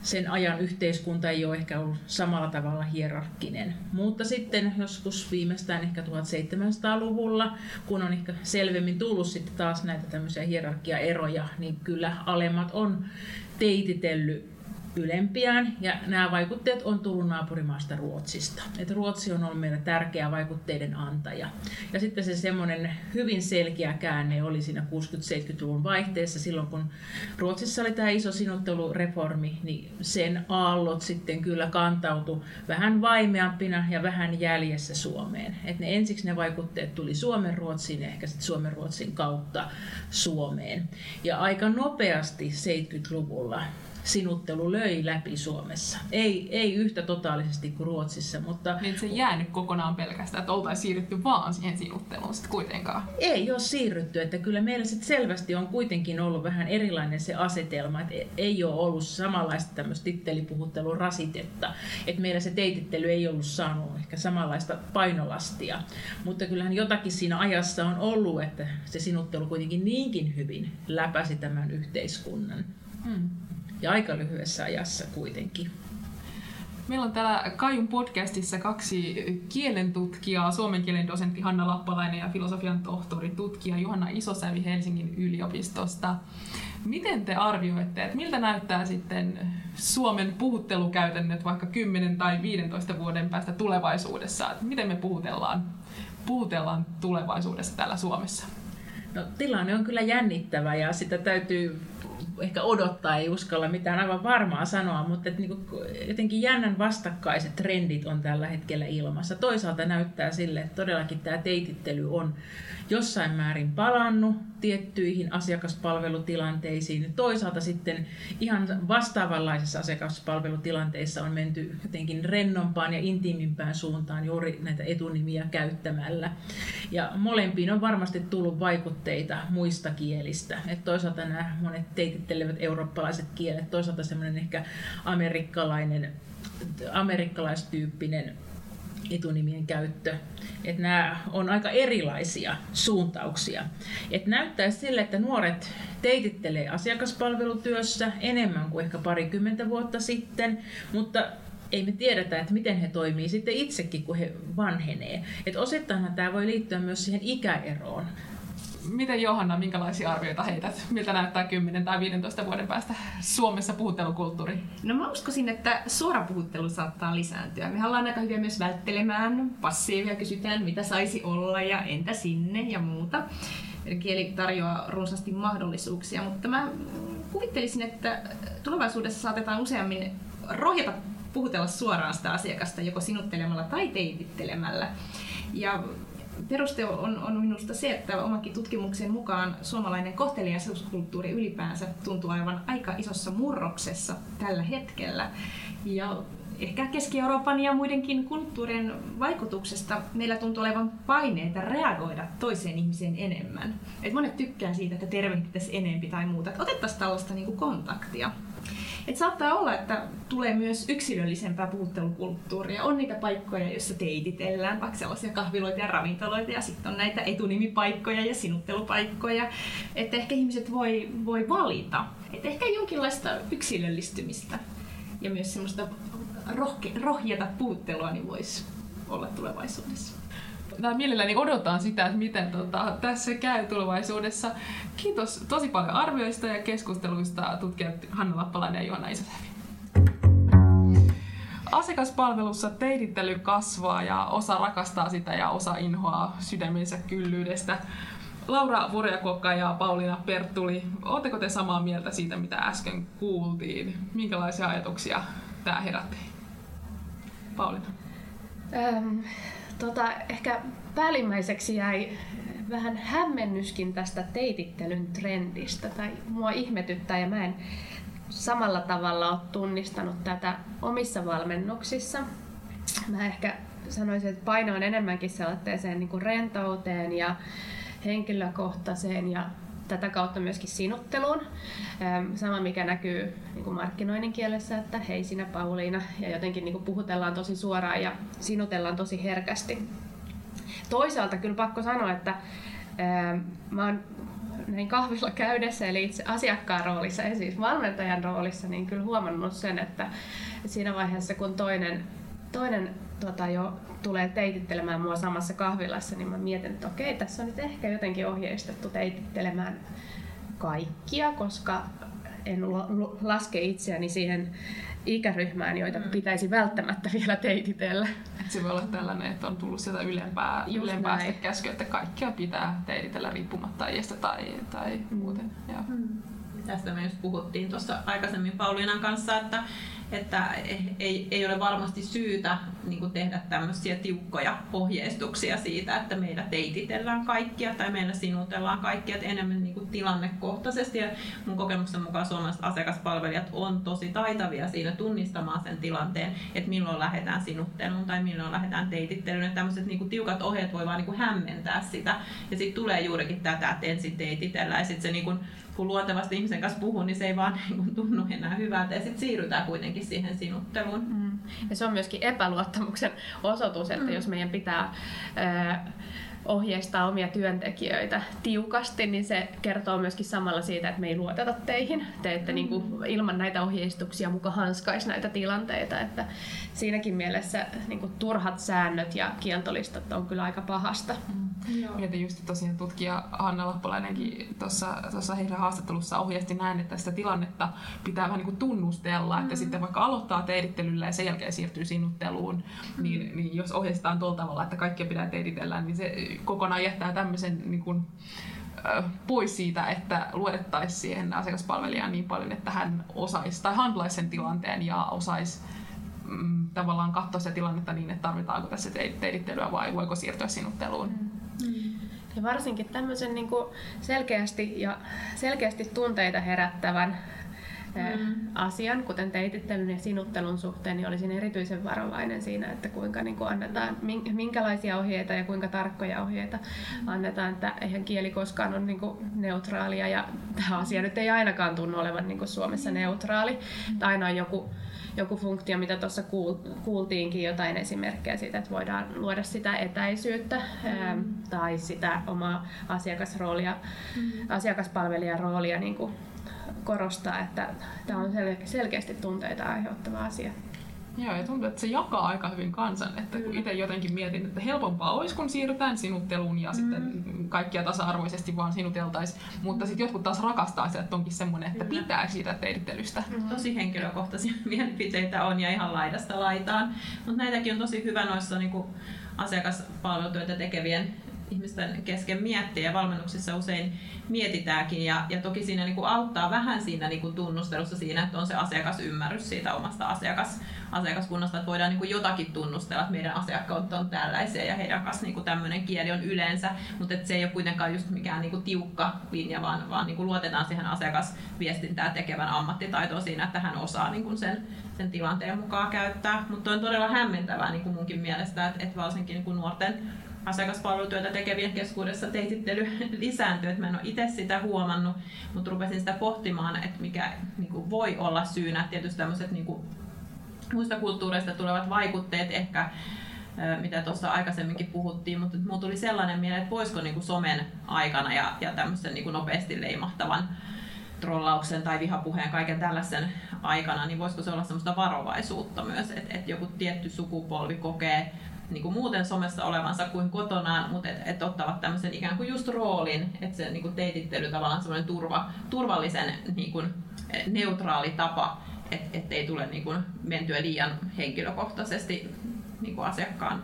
sen ajan yhteiskunta ei ole ehkä ollut samalla tavalla hierarkkinen. Mutta sitten joskus viimeistään ehkä 1700-luvulla, kun on ehkä selvemmin tullut sitten taas näitä tämmöisiä hierarkiaeroja, niin kyllä alemmat on teititellyt ylempiään ja nämä vaikutteet on tullut naapurimaasta Ruotsista. Et Ruotsi on ollut meillä tärkeä vaikutteiden antaja. Ja sitten se semmoinen hyvin selkeä käänne oli siinä 60-70-luvun vaihteessa silloin, kun Ruotsissa oli tämä iso sinuttelureformi, niin sen aallot sitten kyllä kantautu vähän vaimeampina ja vähän jäljessä Suomeen. Et ne ensiksi ne vaikutteet tuli Suomen Ruotsiin ja ehkä sitten Suomen Ruotsin kautta Suomeen. Ja aika nopeasti 70-luvulla sinuttelu löi läpi Suomessa. Ei, ei yhtä totaalisesti kuin Ruotsissa, mutta... Niin se jäänyt kokonaan pelkästään, että oltaisiin siirrytty vaan siihen sinutteluun sitten kuitenkaan. Ei ole siirrytty, että kyllä meillä sitten selvästi on kuitenkin ollut vähän erilainen se asetelma, että ei ole ollut samanlaista tämmöistä tittelipuhuttelun rasitetta, että meillä se teitittely ei ollut saanut ehkä samanlaista painolastia, mutta kyllähän jotakin siinä ajassa on ollut, että se sinuttelu kuitenkin niinkin hyvin läpäsi tämän yhteiskunnan. Hmm ja aika lyhyessä ajassa kuitenkin. Meillä on täällä Kajun podcastissa kaksi kielen tutkijaa, suomen kielen dosentti Hanna Lappalainen ja filosofian tohtori tutkija Johanna Isosävi Helsingin yliopistosta. Miten te arvioitte, että miltä näyttää sitten Suomen puhuttelukäytännöt vaikka 10 tai 15 vuoden päästä tulevaisuudessa? Että miten me puhutellaan, puhutellaan tulevaisuudessa täällä Suomessa? No, tilanne on kyllä jännittävä ja sitä täytyy ehkä odottaa, ei uskalla mitään aivan varmaa sanoa, mutta että niin kuin jotenkin jännän vastakkaiset trendit on tällä hetkellä ilmassa. Toisaalta näyttää sille, että todellakin tämä teitittely on jossain määrin palannut tiettyihin asiakaspalvelutilanteisiin. Toisaalta sitten ihan vastaavanlaisissa asiakaspalvelutilanteissa on menty jotenkin rennompaan ja intiimimpään suuntaan juuri näitä etunimiä käyttämällä. Ja molempiin on varmasti tullut vaikutteita muista kielistä. Et toisaalta nämä monet teitittelevät eurooppalaiset kielet, toisaalta semmoinen ehkä amerikkalainen amerikkalaistyyppinen etunimien käyttö. Että nämä on aika erilaisia suuntauksia. Että näyttää sille, että nuoret teitittelee asiakaspalvelutyössä enemmän kuin ehkä parikymmentä vuotta sitten, mutta ei me tiedetä, että miten he toimii sitten itsekin, kun he vanhenee. Että osittain tämä voi liittyä myös siihen ikäeroon. Miten Johanna, minkälaisia arvioita heität? Miltä näyttää 10 tai 15 vuoden päästä Suomessa puhuttelukulttuuri? No mä uskoisin, että suora puhuttelu saattaa lisääntyä. Me ollaan aika hyviä myös välttelemään passiivia, kysytään mitä saisi olla ja entä sinne ja muuta. Kieli tarjoaa runsaasti mahdollisuuksia, mutta mä kuvittelisin, että tulevaisuudessa saatetaan useammin rohjeta puhutella suoraan sitä asiakasta joko sinuttelemalla tai teitittelemällä. Ja peruste on, on minusta se, että omankin tutkimuksen mukaan suomalainen kohteliaisuuskulttuuri ylipäänsä tuntuu aivan aika isossa murroksessa tällä hetkellä. Ja ehkä Keski-Euroopan ja muidenkin kulttuurien vaikutuksesta meillä tuntuu olevan paineita reagoida toiseen ihmiseen enemmän. Et monet tykkää siitä, että tervehdittäisiin enempi tai muuta. otettaisiin tällaista niin kontaktia. Et saattaa olla, että tulee myös yksilöllisempää puhuttelukulttuuria. On niitä paikkoja, joissa teititellään, vaikka sellaisia kahviloita ja ravintoloita, ja sitten on näitä etunimipaikkoja ja sinuttelupaikkoja. Että ehkä ihmiset voi, voi valita. Että ehkä jonkinlaista yksilöllistymistä ja myös semmoista rohke, rohjeta puhuttelua niin voisi olla tulevaisuudessa mä mielelläni odotan sitä, että miten tota, tässä käy tulevaisuudessa. Kiitos tosi paljon arvioista ja keskusteluista tutkijat Hanna Lappalainen ja Johanna Isosävi. Asiakaspalvelussa teitittely kasvaa ja osa rakastaa sitä ja osa inhoaa sydämensä kyllyydestä. Laura Vorjakokka ja Pauliina Perttuli, oletteko te samaa mieltä siitä, mitä äsken kuultiin? Minkälaisia ajatuksia tämä herätti? Pauliina. Ähm, Tota, ehkä päällimmäiseksi jäi vähän hämmennyskin tästä teitittelyn trendistä. Tai mua ihmetyttää ja mä en samalla tavalla ole tunnistanut tätä omissa valmennuksissa. Mä ehkä sanoisin, että paino on enemmänkin sellaiseen niin kuin rentouteen ja henkilökohtaiseen ja tätä kautta myöskin sinutteluun. Sama mikä näkyy niin kuin markkinoinnin kielessä, että hei sinä Pauliina, ja jotenkin niin kuin puhutellaan tosi suoraan ja sinutellaan tosi herkästi. Toisaalta kyllä pakko sanoa, että mä oon näin kahvilla käydessä, eli itse asiakkaan roolissa ja siis valmentajan roolissa, niin kyllä huomannut sen, että siinä vaiheessa kun toinen, toinen tota, jo tulee teitittelemään mua samassa kahvilassa, niin mä mietin, että okei, tässä on nyt ehkä jotenkin ohjeistettu teitittelemään kaikkia, koska en laske itseäni siihen ikäryhmään, joita mm. pitäisi välttämättä vielä teititellä. Et se voi olla tällainen, että on tullut sieltä ylempää, ylempää käsky, että kaikkia pitää teititellä riippumatta iästä tai, tai mm. muuten. Ja. Mm. Tästä me just puhuttiin tuossa aikaisemmin Pauliinan kanssa, että että ei, ei ole varmasti syytä niin tehdä tämmöisiä tiukkoja ohjeistuksia siitä, että meillä teititellään kaikkia tai meillä sinutellaan kaikkia, että enemmän niin tilannekohtaisesti. Ja mun kokemuksen mukaan suomalaiset asiakaspalvelijat on tosi taitavia siinä tunnistamaan sen tilanteen, että milloin lähdetään sinutteluun tai milloin lähdetään teitittelyyn. Että tämmöiset niin tiukat ohjeet voi vaan niin hämmentää sitä. Ja sitten tulee juurikin tätä, että ensin teititellään ja sitten se niin kun luontevasti ihmisen kanssa puhun, niin se ei vaan niin kuin, tunnu enää hyvältä ja sitten siirrytään kuitenkin siihen sinutteluun. Mm. Ja se on myöskin epäluottamuksen osoitus, että mm. jos meidän pitää ää, ohjeistaa omia työntekijöitä tiukasti, niin se kertoo myöskin samalla siitä, että me ei luoteta teihin. Te ette niin kuin, ilman näitä ohjeistuksia muka hanskaisi näitä tilanteita. Että siinäkin mielessä niin kuin, turhat säännöt ja kieltolistat on kyllä aika pahasta. Mm. Mietin just tosiaan tutkija Hanna Lappalainenkin tuossa heidän haastattelussa ohjeisti näin, että sitä tilannetta pitää vähän niin kuin tunnustella, mm. että sitten vaikka aloittaa teidittelyllä ja sen jälkeen siirtyy sinutteluun, mm. niin, niin jos ohjeistetaan tuolla tavalla, että kaikkia pitää teiditellä, niin se kokonaan jättää tämmöisen niin kuin, pois siitä, että luotettaisiin siihen asiakaspalvelijaan niin paljon, että hän osaisi tai handlaisi sen tilanteen ja osaisi mm, tavallaan katsoa sitä tilannetta niin, että tarvitaanko tässä teidittelyä vai voiko siirtyä sinutteluun. Mm. Ja varsinkin tämmöisen niin kuin selkeästi, ja selkeästi tunteita herättävän mm. asian, kuten teitittelyn ja sinuttelun suhteen, niin olisin erityisen varovainen siinä, että kuinka niin kuin annetaan, minkälaisia ohjeita ja kuinka tarkkoja ohjeita mm. annetaan. Että eihän kieli koskaan ole niin kuin neutraalia ja tämä asia nyt ei ainakaan tunnu olevan niin kuin Suomessa neutraali. Mm. Tai aina on joku joku funktio, mitä tuossa kuultiinkin, jotain esimerkkejä siitä, että voidaan luoda sitä etäisyyttä mm. tai sitä omaa asiakasroolia, mm. asiakaspalvelijan roolia niin kuin korostaa, että tämä on selkeästi tunteita aiheuttava asia. Joo, ja tuntuu, että se jakaa aika hyvin kansan. Että kun itse jotenkin mietin, että helpompaa olisi, kun siirrytään sinutteluun ja mm. sitten kaikkia tasa-arvoisesti vaan sinuteltaisiin. Mutta sitten jotkut taas rakastaa sitä, että onkin semmoinen, että pitää siitä teidittelystä. Mm. Tosi henkilökohtaisia mielipiteitä on ja ihan laidasta laitaan. Mutta näitäkin on tosi hyvä noissa niin kuin asiakaspalvelutyötä tekevien ihmisten kesken miettiä ja valmennuksissa usein mietitäänkin ja, ja toki siinä niin kuin auttaa vähän siinä niin kuin tunnustelussa siinä, että on se asiakasymmärrys siitä omasta asiakas, asiakaskunnasta, että voidaan niin kuin jotakin tunnustella, että meidän asiakkaat on tällaisia ja heidän kanssa niin tämmöinen kieli on yleensä, mutta että se ei ole kuitenkaan just mikään niin kuin tiukka linja, vaan, vaan niin kuin luotetaan siihen asiakasviestintää tekevän ammattitaitoon siinä, että hän osaa niin kuin sen, sen tilanteen mukaan käyttää, mutta on todella hämmentävää niin kuin munkin mielestä, että, että varsinkin niin kuin nuorten asiakaspalvelutyötä tekevien keskuudessa teitittely lisääntyy. Että mä en ole itse sitä huomannut, mutta rupesin sitä pohtimaan, että mikä niin kuin voi olla syynä. Tietysti tämmöiset niin muista kulttuureista tulevat vaikutteet ehkä, mitä tuossa aikaisemminkin puhuttiin, mutta mulla tuli sellainen mieleen, että voisiko niin kuin somen aikana ja, ja tämmöisen niin kuin nopeasti leimahtavan trollauksen tai vihapuheen kaiken tällaisen aikana, niin voisiko se olla semmoista varovaisuutta myös, että, että joku tietty sukupolvi kokee niin kuin muuten somessa olevansa kuin kotonaan, mutta et, et ottavat tämmöisen ikään kuin just roolin, että se niin kuin teitittely tavallaan semmoinen turva, turvallisen niin kuin neutraali tapa, että et ei tule niin kuin mentyä liian henkilökohtaisesti niin kuin asiakkaan,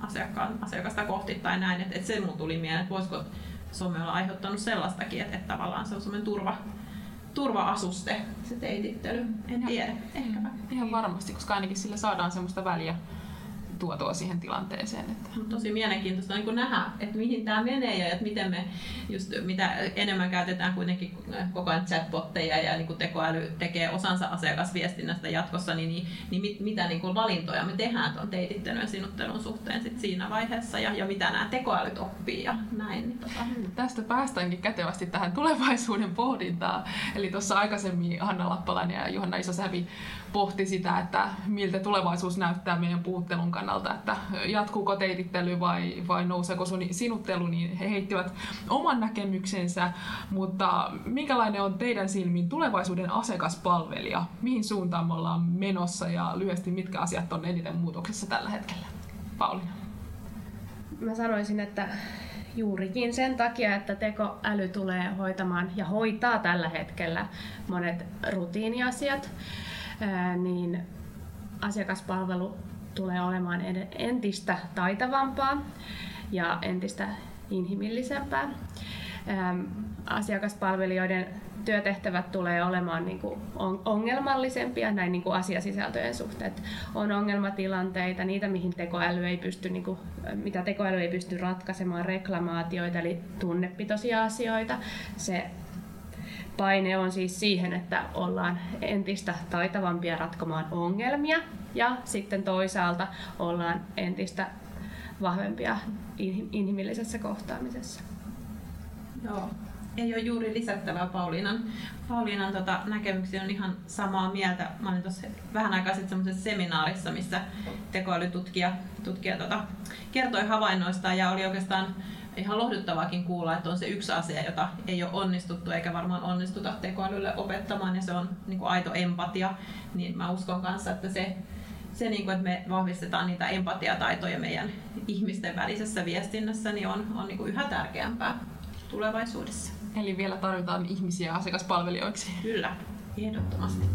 asiakkaan, asiakasta kohti tai näin. Että et se mun tuli mieleen, että voisiko some olla aiheuttanut sellaistakin, että et tavallaan se on semmoinen turva, turva-asuste, se teitittely. En tiedä, ehkäpä. Ihan varmasti, koska ainakin sillä saadaan semmoista väliä tuotua siihen tilanteeseen. Että. Tosi mielenkiintoista niin nähdä, että mihin tämä menee ja että miten me just, mitä enemmän käytetään kuitenkin koko ajan chatbotteja ja niin kuin tekoäly tekee osansa asiakasviestinnästä jatkossa, niin, niin, niin mit, mitä niin kuin valintoja me tehdään tuon teitittelyn ja sinuttelun suhteen sit siinä vaiheessa ja, ja mitä nämä tekoälyt oppii ja näin. Niin tota. Tästä päästäänkin kätevästi tähän tulevaisuuden pohdintaan. Eli tuossa aikaisemmin Hanna Lappalainen ja Johanna Isosävi pohti sitä, että miltä tulevaisuus näyttää meidän puhuttelun kannalta, että jatkuuko teitittely vai, vai nouseeko sinuttelu, niin he heittivät oman näkemyksensä, mutta minkälainen on teidän silmin tulevaisuuden asiakaspalvelija? Mihin suuntaan me ollaan menossa ja lyhyesti mitkä asiat on eniten muutoksessa tällä hetkellä? Pauliina. Mä sanoisin, että juurikin sen takia, että tekoäly tulee hoitamaan ja hoitaa tällä hetkellä monet rutiiniasiat niin asiakaspalvelu tulee olemaan entistä taitavampaa ja entistä inhimillisempää. asiakaspalvelijoiden työtehtävät tulee olemaan niin kuin ongelmallisempia näin niin kuin asiasisältöjen suhteen. On ongelmatilanteita, niitä mihin tekoäly ei pysty, niin kuin, mitä tekoäly ei pysty ratkaisemaan, reklamaatioita eli tunnepitoisia asioita. Se paine on siis siihen, että ollaan entistä taitavampia ratkomaan ongelmia ja sitten toisaalta ollaan entistä vahvempia inhimillisessä kohtaamisessa. Joo, ei ole juuri lisättävää Pauliinan, Pauliinan tota, näkemyksiä on ihan samaa mieltä. Mä olin tuossa vähän aikaa sitten semmoisessa seminaarissa, missä tekoälytutkija tutkija, tota, kertoi havainnoista ja oli oikeastaan ihan lohduttavaakin kuulla, että on se yksi asia, jota ei ole onnistuttu eikä varmaan onnistuta tekoälylle opettamaan ja se on niin kuin aito empatia. Niin mä uskon kanssa, että se, se niin kuin, että me vahvistetaan niitä empatiataitoja meidän ihmisten välisessä viestinnässä, niin on, on niin kuin yhä tärkeämpää tulevaisuudessa. Eli vielä tarvitaan ihmisiä asiakaspalvelijoiksi. Kyllä, ehdottomasti.